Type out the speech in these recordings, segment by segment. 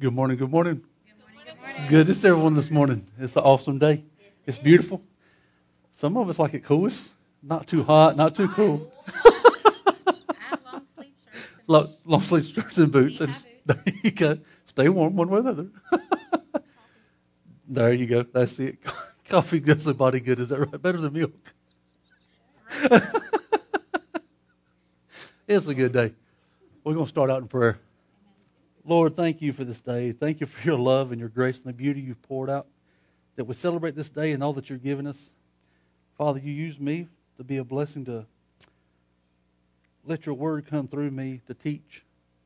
Good morning, good morning. It's good to see everyone this morning. It's an awesome day. It's beautiful. Some of us like it cool. It's not too oh. hot, not too cool. long sleeve shirts. and Long, long sleeve shirts and boots. And there you go. Stay warm one way or the other. there you go. That's it. Coffee does the body good. Is that right? Better than milk. it's a good day. We're going to start out in prayer. Lord, thank you for this day. Thank you for your love and your grace and the beauty you've poured out. That we celebrate this day and all that you're giving us. Father, you use me to be a blessing to let your word come through me to teach,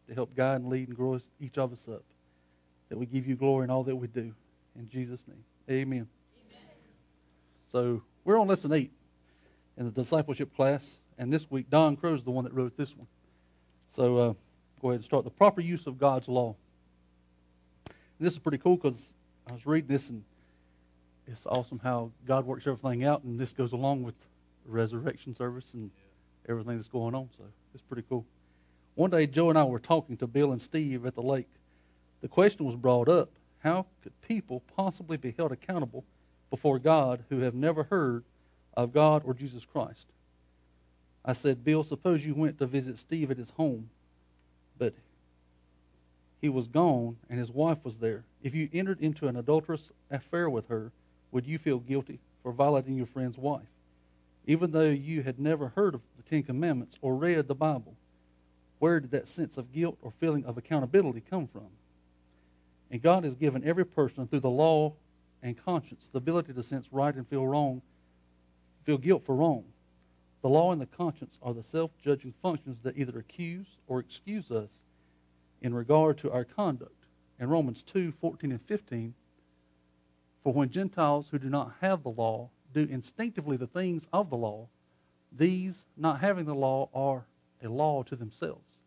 to help guide and lead and grow us, each of us up. That we give you glory in all that we do. In Jesus' name, amen. amen. So we're on lesson eight in the discipleship class, and this week Don Krow is the one that wrote this one. So uh, go ahead and start the proper use of God's law. And this is pretty cool because I was reading this, and it's awesome how God works everything out, and this goes along with resurrection service and everything that's going on. So it's pretty cool. One day, Joe and I were talking to Bill and Steve at the lake. The question was brought up how could people possibly be held accountable before God who have never heard of God or Jesus Christ? I said, Bill, suppose you went to visit Steve at his home, but he was gone and his wife was there. If you entered into an adulterous affair with her, would you feel guilty for violating your friend's wife? Even though you had never heard of the Ten Commandments or read the Bible, where did that sense of guilt or feeling of accountability come from? And God has given every person through the law and conscience the ability to sense right and feel wrong, feel guilt for wrong. The law and the conscience are the self judging functions that either accuse or excuse us in regard to our conduct. In Romans 2 14 and 15, for when Gentiles who do not have the law do instinctively the things of the law, these, not having the law, are a law to themselves,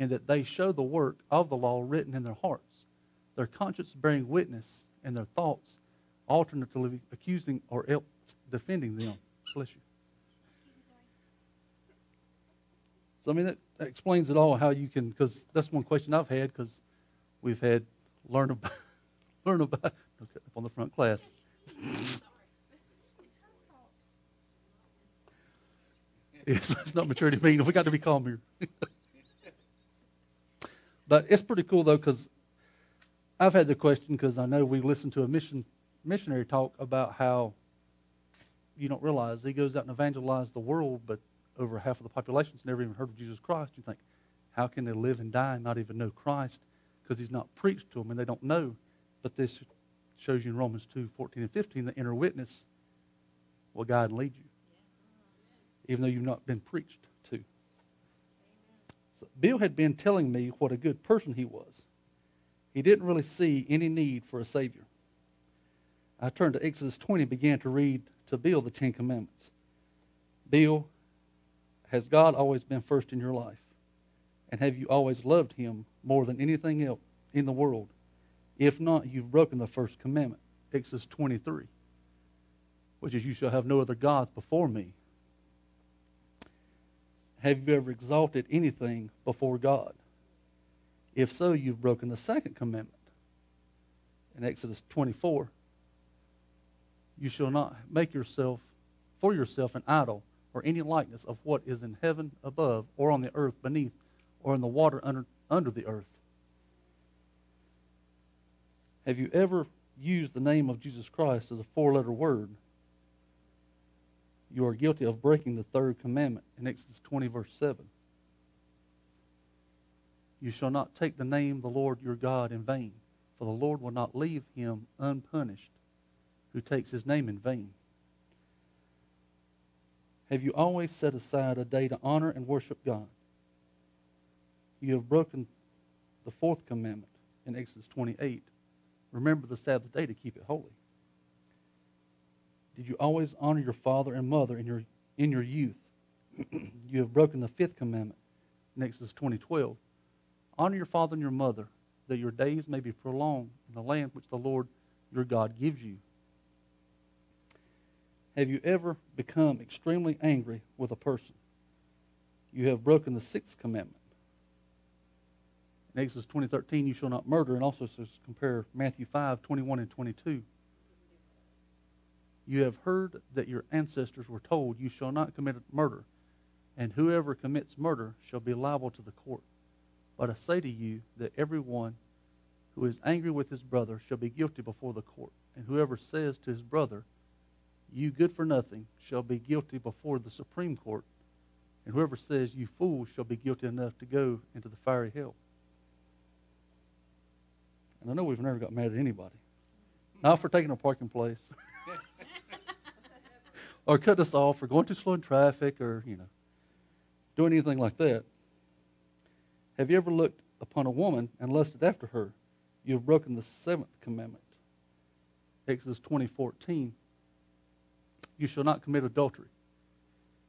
in that they show the work of the law written in their hearts, their conscience bearing witness, and their thoughts alternately accusing or else defending them. Bless you. So, I mean, that, that explains it all how you can, because that's one question I've had, because we've had learn about, learn about, up on the front class. yes, it's not maturity meeting. We got to be calm here. but it's pretty cool though, because I've had the question because I know we listened to a mission missionary talk about how you don't realize he goes out and evangelizes the world, but over half of the population's never even heard of Jesus Christ. You think, how can they live and die and not even know Christ because he's not preached to them and they don't know? But this shows you in Romans 2, 14 and 15, the inner witness will guide and lead you even though you've not been preached to. So Bill had been telling me what a good person he was. He didn't really see any need for a Savior. I turned to Exodus 20 and began to read to Bill the Ten Commandments. Bill, has God always been first in your life? And have you always loved Him more than anything else in the world? If not, you've broken the first commandment, Exodus 23, which is, You shall have no other gods before me. Have you ever exalted anything before God? If so, you've broken the second commandment. In Exodus 24, you shall not make yourself for yourself an idol or any likeness of what is in heaven above, or on the earth beneath, or in the water under, under the earth. Have you ever used the name of Jesus Christ as a four letter word you are guilty of breaking the third commandment in Exodus 20, verse 7. You shall not take the name of the Lord your God in vain, for the Lord will not leave him unpunished who takes his name in vain. Have you always set aside a day to honor and worship God? You have broken the fourth commandment in Exodus 28. Remember the Sabbath day to keep it holy. Did you always honor your father and mother in your, in your youth? you have broken the fifth commandment in Exodus 20:12. Honor your father and your mother, that your days may be prolonged in the land which the Lord your God gives you. Have you ever become extremely angry with a person? You have broken the sixth commandment. In Exodus 20:13, you shall not murder, and also says compare Matthew 5:21 and 22. You have heard that your ancestors were told, You shall not commit murder, and whoever commits murder shall be liable to the court. But I say to you that everyone who is angry with his brother shall be guilty before the court, and whoever says to his brother, You good for nothing, shall be guilty before the Supreme Court, and whoever says, You fool, shall be guilty enough to go into the fiery hell. And I know we've never got mad at anybody. Not for taking a parking place. or cutting us off or going too slow in traffic or, you know, doing anything like that. Have you ever looked upon a woman and lusted after her? You have broken the seventh commandment. Exodus 20:14. You shall not commit adultery.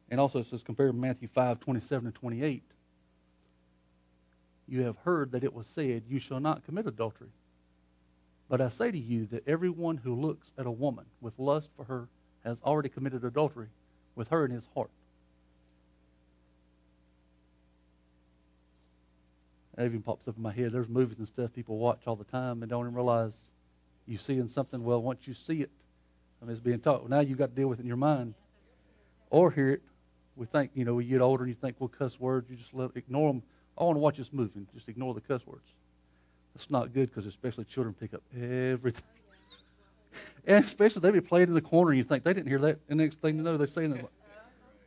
And also it says compare Matthew 5, 27 and 28. You have heard that it was said, You shall not commit adultery. But I say to you that everyone who looks at a woman with lust for her has already committed adultery with her in his heart. That even pops up in my head. There's movies and stuff people watch all the time and don't even realize you're seeing something. Well, once you see it, I mean, it's being taught. Now you've got to deal with it in your mind or hear it. We think, you know, we get older and you think, well, cuss words, you just let, ignore them. I want to watch this movie and just ignore the cuss words. That's not good because especially children pick up everything. and especially they be playing in the corner and you think they didn't hear that. And next thing you know, they're saying, that,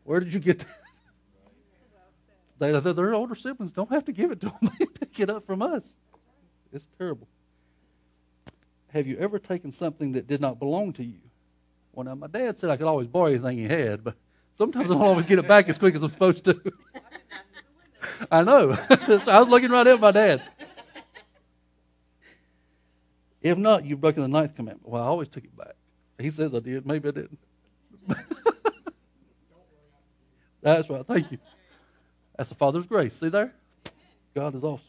where did you get that? They, their older siblings don't have to give it to them. They pick it up from us. It's terrible. Have you ever taken something that did not belong to you? Well, now, my dad said I could always borrow anything he had, but sometimes I don't always get it back as quick as I'm supposed to. I know. I was looking right at my dad. If not, you've broken the ninth commandment. Well, I always took it back. He says I did. Maybe I didn't. That's right. Thank you. That's the Father's grace. See there? God is awesome.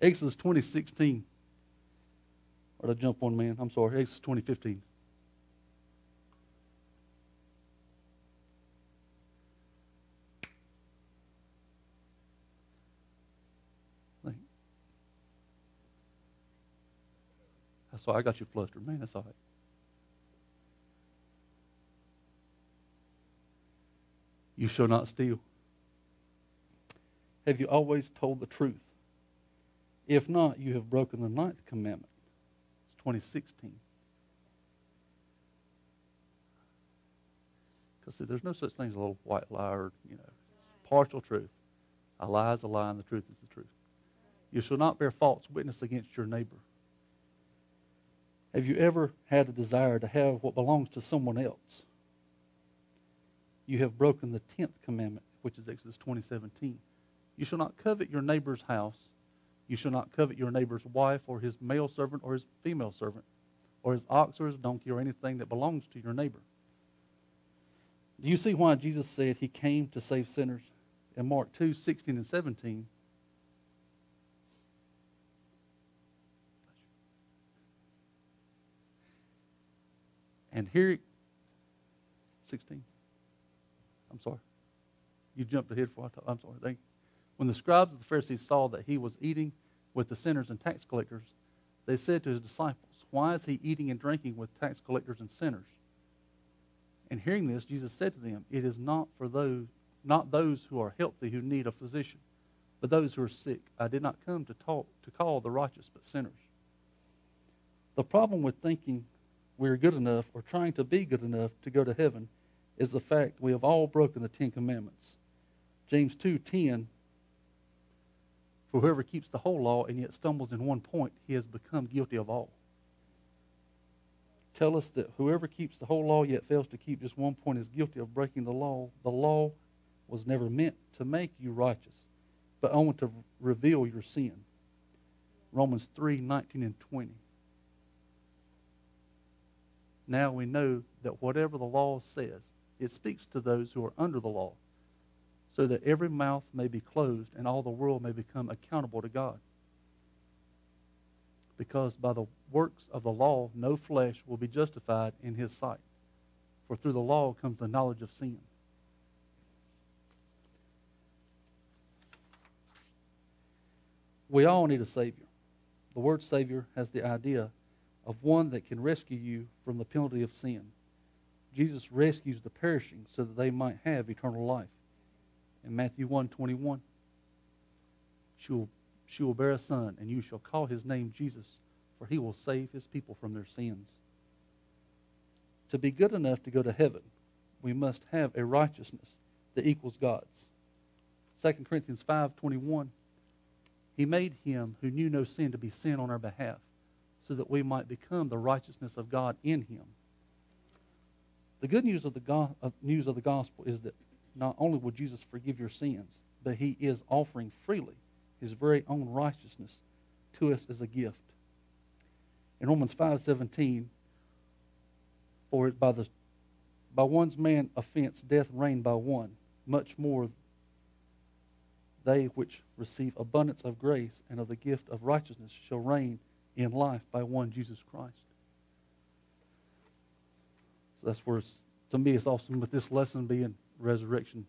Exodus 2016. Or did I jump one man? I'm sorry. Exodus 2015. All. I got you flustered, man. That's all right. You shall not steal. Have you always told the truth? If not, you have broken the ninth commandment. It's 2016. Because see, there's no such thing as a little white lie or, you know, partial truth. A lie is a lie and the truth is the truth. You shall not bear false witness against your neighbor. Have you ever had a desire to have what belongs to someone else? You have broken the tenth commandment, which is Exodus 20:17. You shall not covet your neighbor's house. You shall not covet your neighbor's wife or his male servant or his female servant or his ox or his donkey or anything that belongs to your neighbor. Do you see why Jesus said he came to save sinners? In Mark 2 16 and 17, And here, 16. I'm sorry. You jumped ahead for I talk. I'm sorry. When the scribes of the Pharisees saw that he was eating with the sinners and tax collectors, they said to his disciples, Why is he eating and drinking with tax collectors and sinners? And hearing this, Jesus said to them, It is not for those not those who are healthy who need a physician, but those who are sick. I did not come to talk to call the righteous, but sinners. The problem with thinking we're good enough or trying to be good enough to go to heaven is the fact we have all broken the Ten Commandments. James 2:10 For whoever keeps the whole law and yet stumbles in one point, he has become guilty of all. Tell us that whoever keeps the whole law yet fails to keep just one point is guilty of breaking the law. The law was never meant to make you righteous, but only to reveal your sin. Romans 3:19 and 20 now we know that whatever the law says, it speaks to those who are under the law, so that every mouth may be closed and all the world may become accountable to God. Because by the works of the law, no flesh will be justified in his sight. For through the law comes the knowledge of sin. We all need a Savior. The word Savior has the idea of one that can rescue you from the penalty of sin. Jesus rescues the perishing so that they might have eternal life. In Matthew 1 21, she will, she will bear a son, and you shall call his name Jesus, for he will save his people from their sins. To be good enough to go to heaven, we must have a righteousness that equals God's. 2 Corinthians 5:21 He made him who knew no sin to be sin on our behalf so that we might become the righteousness of God in him. The good news of the go- news of the gospel is that not only will Jesus forgive your sins, but he is offering freely his very own righteousness to us as a gift. In Romans 5:17 for by the by one's man offense death reigned by one much more they which receive abundance of grace and of the gift of righteousness shall reign in life by one Jesus Christ. So that's where it's, to me it's awesome with this lesson being resurrection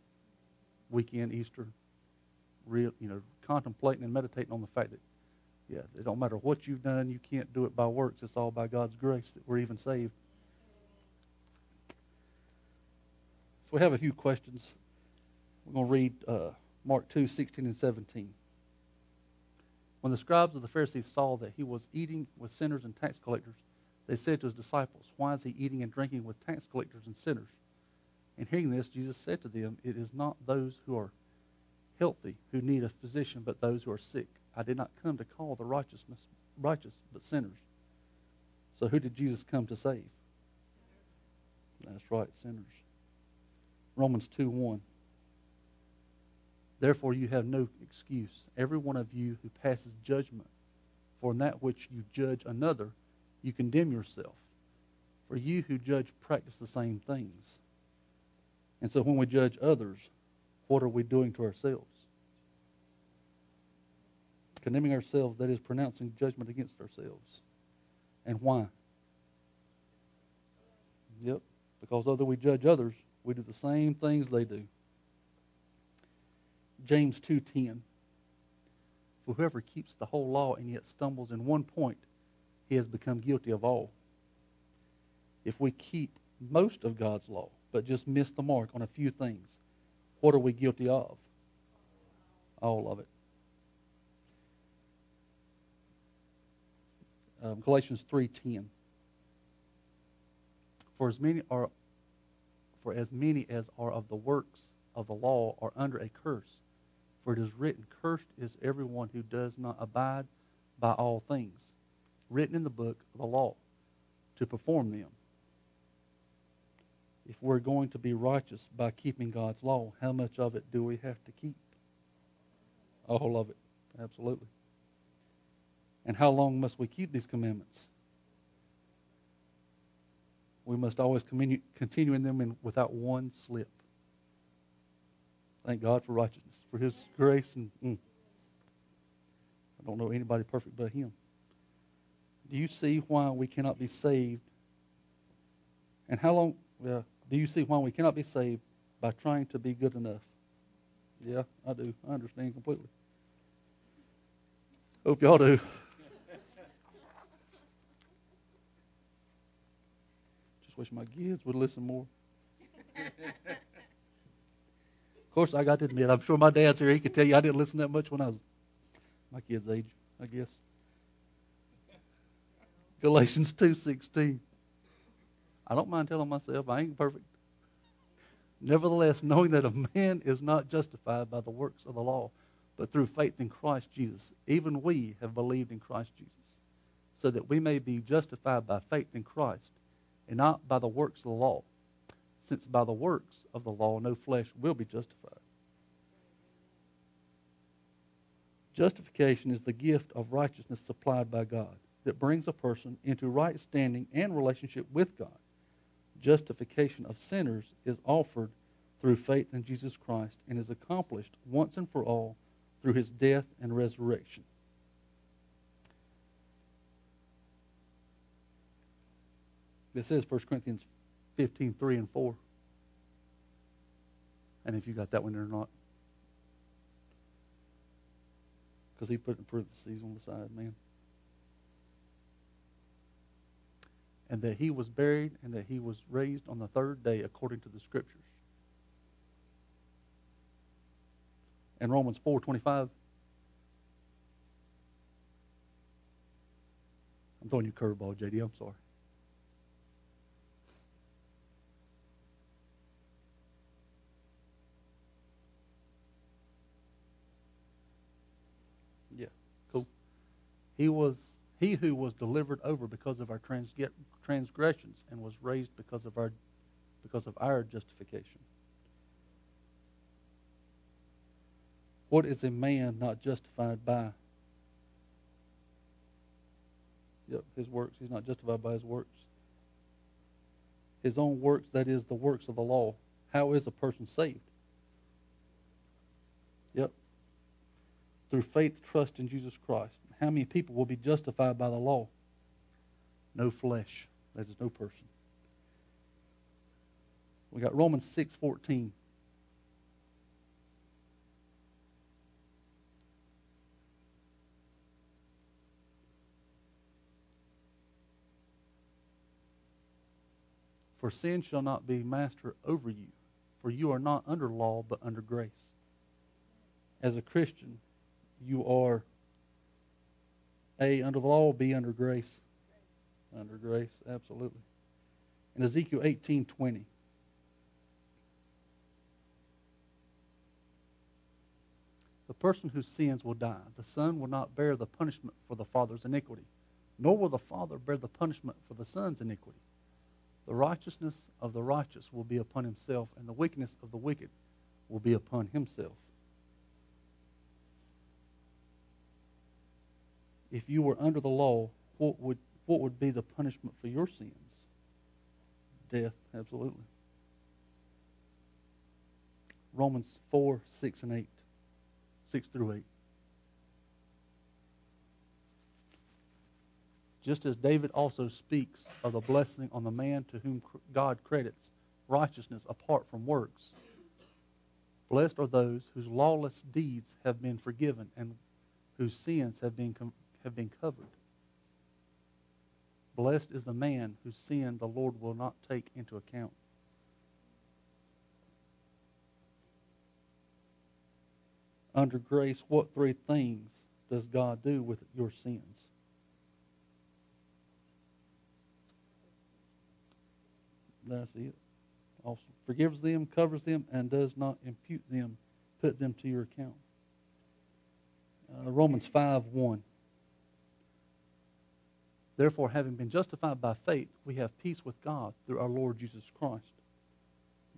weekend, Easter, real you know, contemplating and meditating on the fact that yeah, it don't matter what you've done, you can't do it by works. It's all by God's grace that we're even saved. So we have a few questions. We're going to read uh, Mark 2 16 and 17. When the scribes of the Pharisees saw that he was eating with sinners and tax collectors, they said to his disciples, Why is he eating and drinking with tax collectors and sinners? And hearing this, Jesus said to them, It is not those who are healthy who need a physician, but those who are sick. I did not come to call the righteousness, righteous, but sinners. So who did Jesus come to save? That's right, sinners. Romans 2 1. Therefore, you have no excuse, every one of you who passes judgment. For in that which you judge another, you condemn yourself. For you who judge practice the same things. And so when we judge others, what are we doing to ourselves? Condemning ourselves, that is, pronouncing judgment against ourselves. And why? Yep, because although we judge others, we do the same things they do. James 2:10 For whoever keeps the whole law and yet stumbles in one point, he has become guilty of all. If we keep most of God's law, but just miss the mark on a few things, what are we guilty of? All of it. Um, Galatians 3:10 For as many are for as many as are of the works of the law are under a curse for it is written, Cursed is everyone who does not abide by all things written in the book of the law to perform them. If we're going to be righteous by keeping God's law, how much of it do we have to keep? All of it, absolutely. And how long must we keep these commandments? We must always continue in them without one slip. Thank God for righteousness, for His grace, and mm, I don't know anybody perfect but Him. Do you see why we cannot be saved? And how long? Uh, do you see why we cannot be saved by trying to be good enough? Yeah, I do. I understand completely. Hope y'all do. Just wish my kids would listen more. Of course, I got to admit, I'm sure my dad's here. He could tell you I didn't listen that much when I was my kid's age, I guess. Galatians 2.16. I don't mind telling myself I ain't perfect. Nevertheless, knowing that a man is not justified by the works of the law, but through faith in Christ Jesus, even we have believed in Christ Jesus, so that we may be justified by faith in Christ, and not by the works of the law since by the works of the law no flesh will be justified. Justification is the gift of righteousness supplied by God that brings a person into right standing and relationship with God. Justification of sinners is offered through faith in Jesus Christ and is accomplished once and for all through his death and resurrection. This is 1 Corinthians 15, 3 and 4. And if you got that one or not. Because he put in parentheses on the side, man. And that he was buried and that he was raised on the third day according to the scriptures. And Romans 4.25. I'm throwing you a curveball, JD. I'm sorry. Yeah, cool. He was he who was delivered over because of our transgressions and was raised because of our because of our justification. What is a man not justified by? Yep, his works. He's not justified by his works. His own works, that is, the works of the law. How is a person saved? Yep. Through faith, trust in Jesus Christ. How many people will be justified by the law? No flesh. That is no person. We got Romans 6 14. For sin shall not be master over you, for you are not under law, but under grace. As a Christian, you are A, under the law, B, under grace. Under grace, absolutely. In Ezekiel eighteen twenty. The person who sins will die. The son will not bear the punishment for the father's iniquity, nor will the father bear the punishment for the son's iniquity. The righteousness of the righteous will be upon himself, and the wickedness of the wicked will be upon himself. If you were under the law, what would, what would be the punishment for your sins? Death, absolutely. Romans 4, 6, and 8. 6 through 8. just as David also speaks of the blessing on the man to whom God credits righteousness apart from works. Blessed are those whose lawless deeds have been forgiven and whose sins have been, have been covered. Blessed is the man whose sin the Lord will not take into account. Under grace, what three things does God do with your sins? That's it. Also Forgives them, covers them, and does not impute them, put them to your account. Uh, Romans 5 1. Therefore, having been justified by faith, we have peace with God through our Lord Jesus Christ.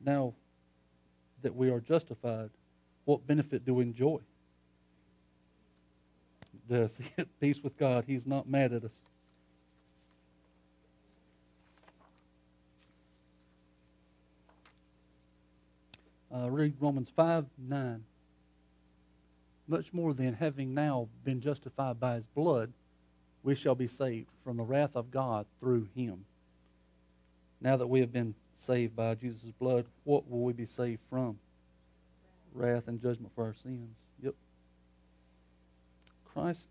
Now that we are justified, what benefit do we enjoy? It. Peace with God. He's not mad at us. Uh, read Romans 5 9. Much more than having now been justified by his blood, we shall be saved from the wrath of God through him. Now that we have been saved by Jesus' blood, what will we be saved from? Wrath and judgment for our sins. Yep. Christ,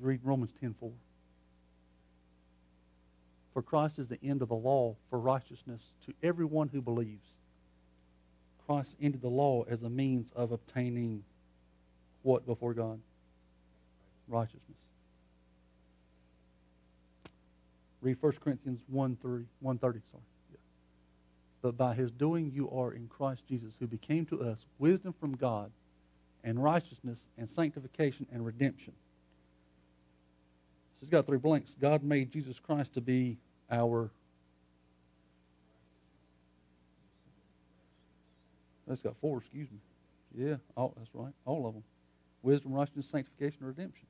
read Romans 10 4. For Christ is the end of the law for righteousness to everyone who believes. Christ ended the law as a means of obtaining what before God? Righteousness. Read 1 Corinthians 1 3, 130, sorry. Yeah. But by his doing you are in Christ Jesus, who became to us wisdom from God and righteousness and sanctification and redemption. So it's got three blanks. God made Jesus Christ to be our That's got four, excuse me. Yeah, all, that's right. All of them. Wisdom, righteousness, sanctification, and redemption.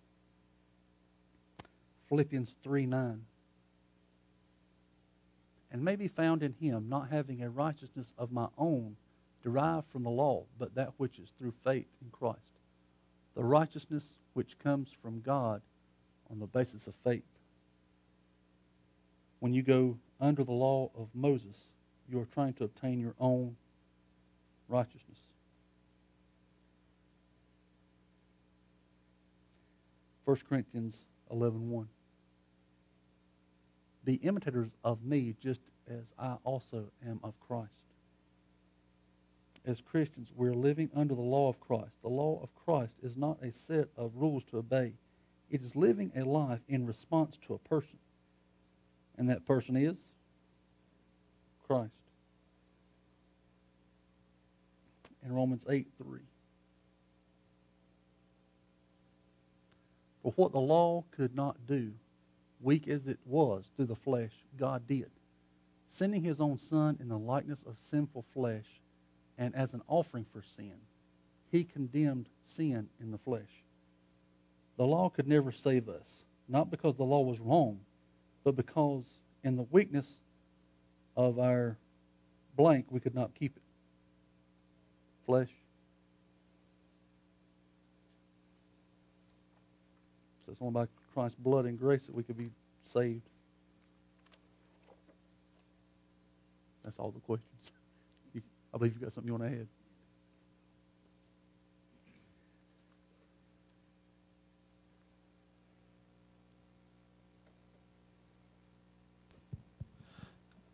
Philippians 3 9. And may be found in him, not having a righteousness of my own derived from the law, but that which is through faith in Christ. The righteousness which comes from God on the basis of faith. When you go under the law of Moses, you are trying to obtain your own righteousness. 1 Corinthians 11 1. Be imitators of me just as I also am of Christ. As Christians, we're living under the law of Christ. The law of Christ is not a set of rules to obey, it is living a life in response to a person. And that person is Christ. In Romans 8 3. For what the law could not do, weak as it was through the flesh, God did, sending his own Son in the likeness of sinful flesh, and as an offering for sin, he condemned sin in the flesh. The law could never save us, not because the law was wrong, but because in the weakness of our blank, we could not keep it. Flesh. So it's only by Christ's blood and grace that we could be saved. That's all the questions. I believe you've got something you want to add.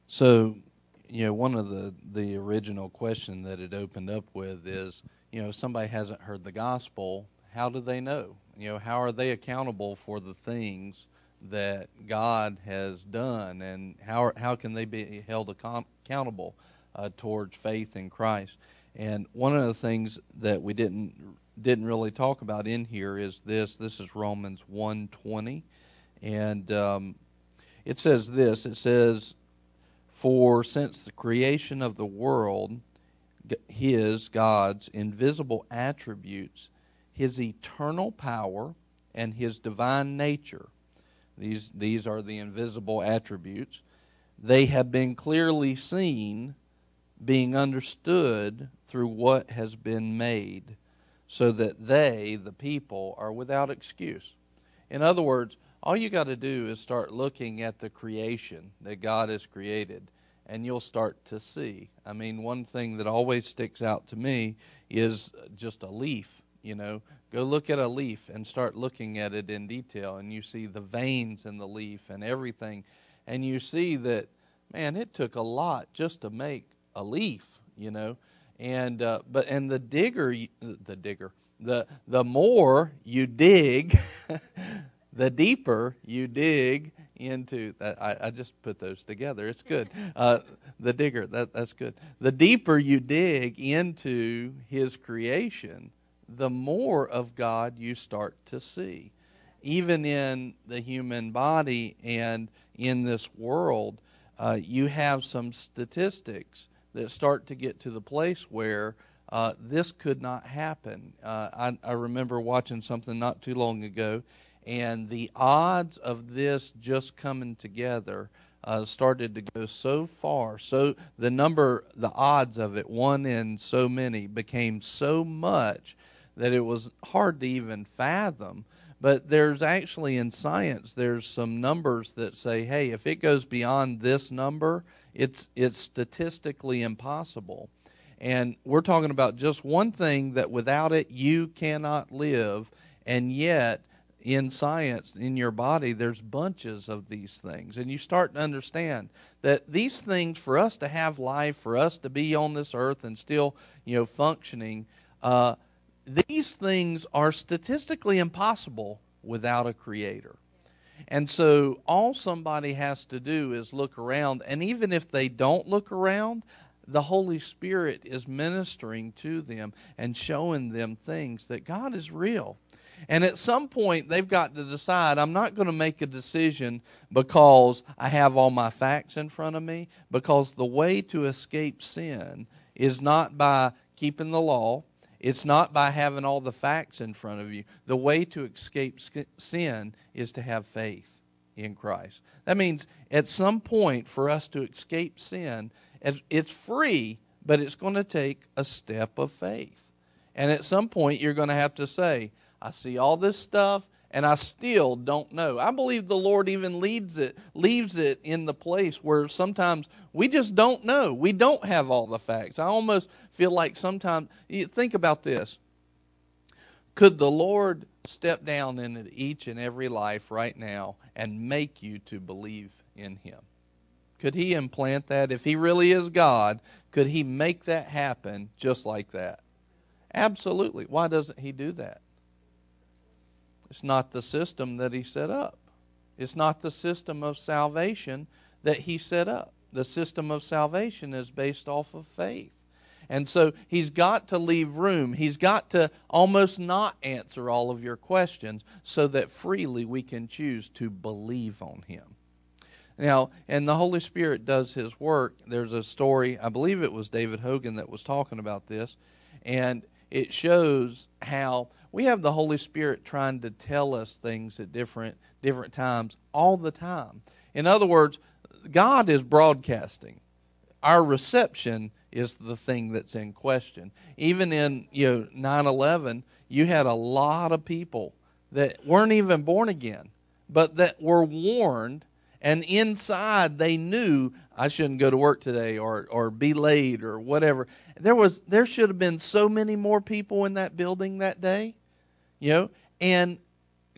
So, you know, one of the the original question that it opened up with is, you know, if somebody hasn't heard the gospel, how do they know? You know, how are they accountable for the things that God has done, and how how can they be held accountable uh, towards faith in Christ? And one of the things that we didn't didn't really talk about in here is this. This is Romans one twenty, and um, it says this. It says, "For since the creation of the world, His God's invisible attributes." His eternal power and his divine nature. These, these are the invisible attributes. They have been clearly seen, being understood through what has been made, so that they, the people, are without excuse. In other words, all you got to do is start looking at the creation that God has created, and you'll start to see. I mean, one thing that always sticks out to me is just a leaf you know go look at a leaf and start looking at it in detail and you see the veins in the leaf and everything and you see that man it took a lot just to make a leaf you know? And uh, but and the digger the digger the the more you dig the deeper you dig into that I, I, just put those together. It's good. Uh, the digger that, that's good. The deeper you dig into his creation the more of God you start to see. Even in the human body and in this world, uh, you have some statistics that start to get to the place where uh, this could not happen. Uh, I, I remember watching something not too long ago, and the odds of this just coming together uh, started to go so far. So the number, the odds of it, one in so many, became so much that it was hard to even fathom. But there's actually in science, there's some numbers that say, hey, if it goes beyond this number, it's it's statistically impossible. And we're talking about just one thing that without it you cannot live, and yet in science in your body there's bunches of these things and you start to understand that these things for us to have life for us to be on this earth and still you know functioning uh, these things are statistically impossible without a creator. And so all somebody has to do is look around, and even if they don't look around, the Holy Spirit is ministering to them and showing them things that God is real. And at some point, they've got to decide I'm not going to make a decision because I have all my facts in front of me, because the way to escape sin is not by keeping the law, it's not by having all the facts in front of you. The way to escape sin is to have faith in Christ. That means at some point for us to escape sin, it's free, but it's going to take a step of faith. And at some point, you're going to have to say, I see all this stuff and I still don't know. I believe the Lord even leads it, leaves it in the place where sometimes we just don't know. We don't have all the facts. I almost feel like sometimes, think about this. Could the Lord step down into each and every life right now and make you to believe in Him? Could He implant that? If He really is God, could He make that happen just like that? Absolutely. Why doesn't He do that? It's not the system that He set up. It's not the system of salvation that He set up. The system of salvation is based off of faith. And so he's got to leave room. He's got to almost not answer all of your questions so that freely we can choose to believe on him. Now, and the Holy Spirit does his work. There's a story, I believe it was David Hogan that was talking about this, and it shows how we have the Holy Spirit trying to tell us things at different different times all the time. In other words, God is broadcasting. Our reception is the thing that's in question. Even in you know 9/11, you had a lot of people that weren't even born again, but that were warned and inside they knew I shouldn't go to work today or or be late or whatever. There was there should have been so many more people in that building that day, you know, and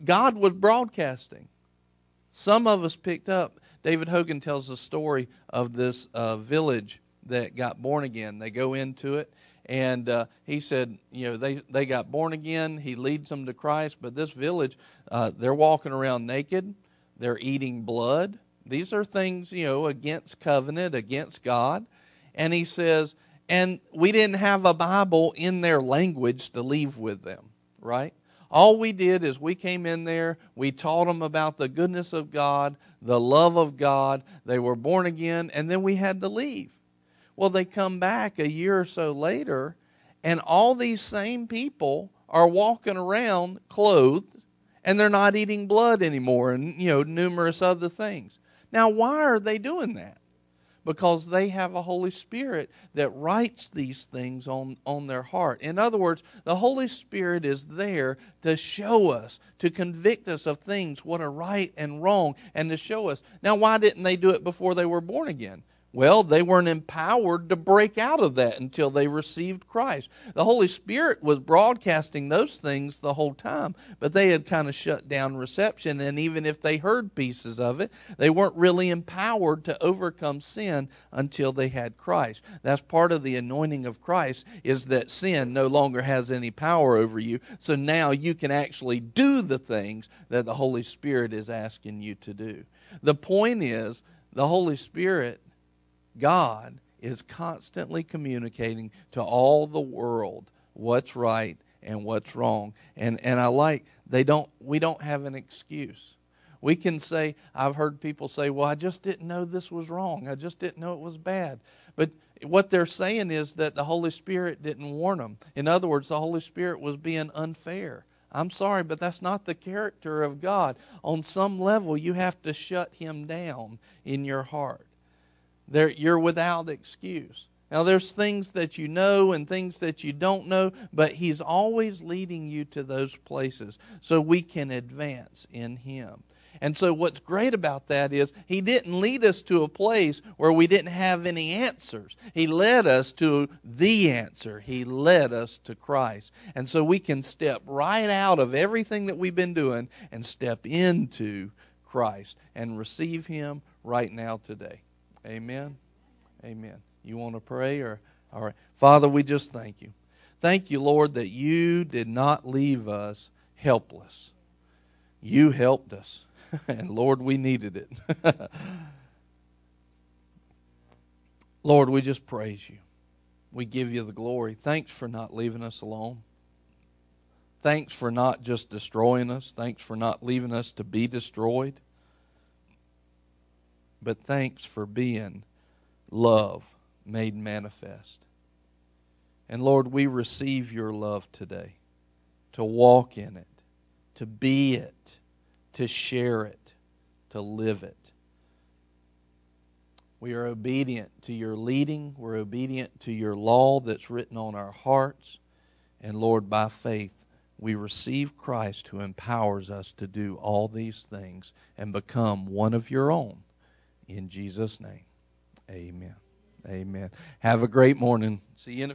God was broadcasting. Some of us picked up. David Hogan tells the story of this uh, village that got born again. They go into it, and uh, he said, you know, they they got born again. He leads them to Christ, but this village, uh, they're walking around naked. They're eating blood. These are things, you know, against covenant, against God. And he says, and we didn't have a Bible in their language to leave with them, right? All we did is we came in there, we taught them about the goodness of God, the love of God. They were born again, and then we had to leave. Well, they come back a year or so later, and all these same people are walking around clothed, and they're not eating blood anymore, and you know numerous other things. Now, why are they doing that? Because they have a Holy Spirit that writes these things on, on their heart. In other words, the Holy Spirit is there to show us, to convict us of things, what are right and wrong, and to show us. Now, why didn't they do it before they were born again? Well, they weren't empowered to break out of that until they received Christ. The Holy Spirit was broadcasting those things the whole time, but they had kind of shut down reception. And even if they heard pieces of it, they weren't really empowered to overcome sin until they had Christ. That's part of the anointing of Christ, is that sin no longer has any power over you. So now you can actually do the things that the Holy Spirit is asking you to do. The point is, the Holy Spirit God is constantly communicating to all the world what's right and what's wrong. And and I like they don't we don't have an excuse. We can say I've heard people say, "Well, I just didn't know this was wrong. I just didn't know it was bad." But what they're saying is that the Holy Spirit didn't warn them. In other words, the Holy Spirit was being unfair. I'm sorry, but that's not the character of God. On some level, you have to shut him down in your heart. There, you're without excuse. Now, there's things that you know and things that you don't know, but He's always leading you to those places so we can advance in Him. And so, what's great about that is He didn't lead us to a place where we didn't have any answers. He led us to the answer. He led us to Christ. And so, we can step right out of everything that we've been doing and step into Christ and receive Him right now today. Amen. Amen. You want to pray or all right. Father, we just thank you. Thank you, Lord, that you did not leave us helpless. You helped us. and Lord, we needed it. Lord, we just praise you. We give you the glory. Thanks for not leaving us alone. Thanks for not just destroying us. Thanks for not leaving us to be destroyed but thanks for being love made manifest. And Lord, we receive your love today to walk in it, to be it, to share it, to live it. We are obedient to your leading. We're obedient to your law that's written on our hearts. And Lord, by faith, we receive Christ who empowers us to do all these things and become one of your own in Jesus' name, amen. Amen. Have a great morning. See you in a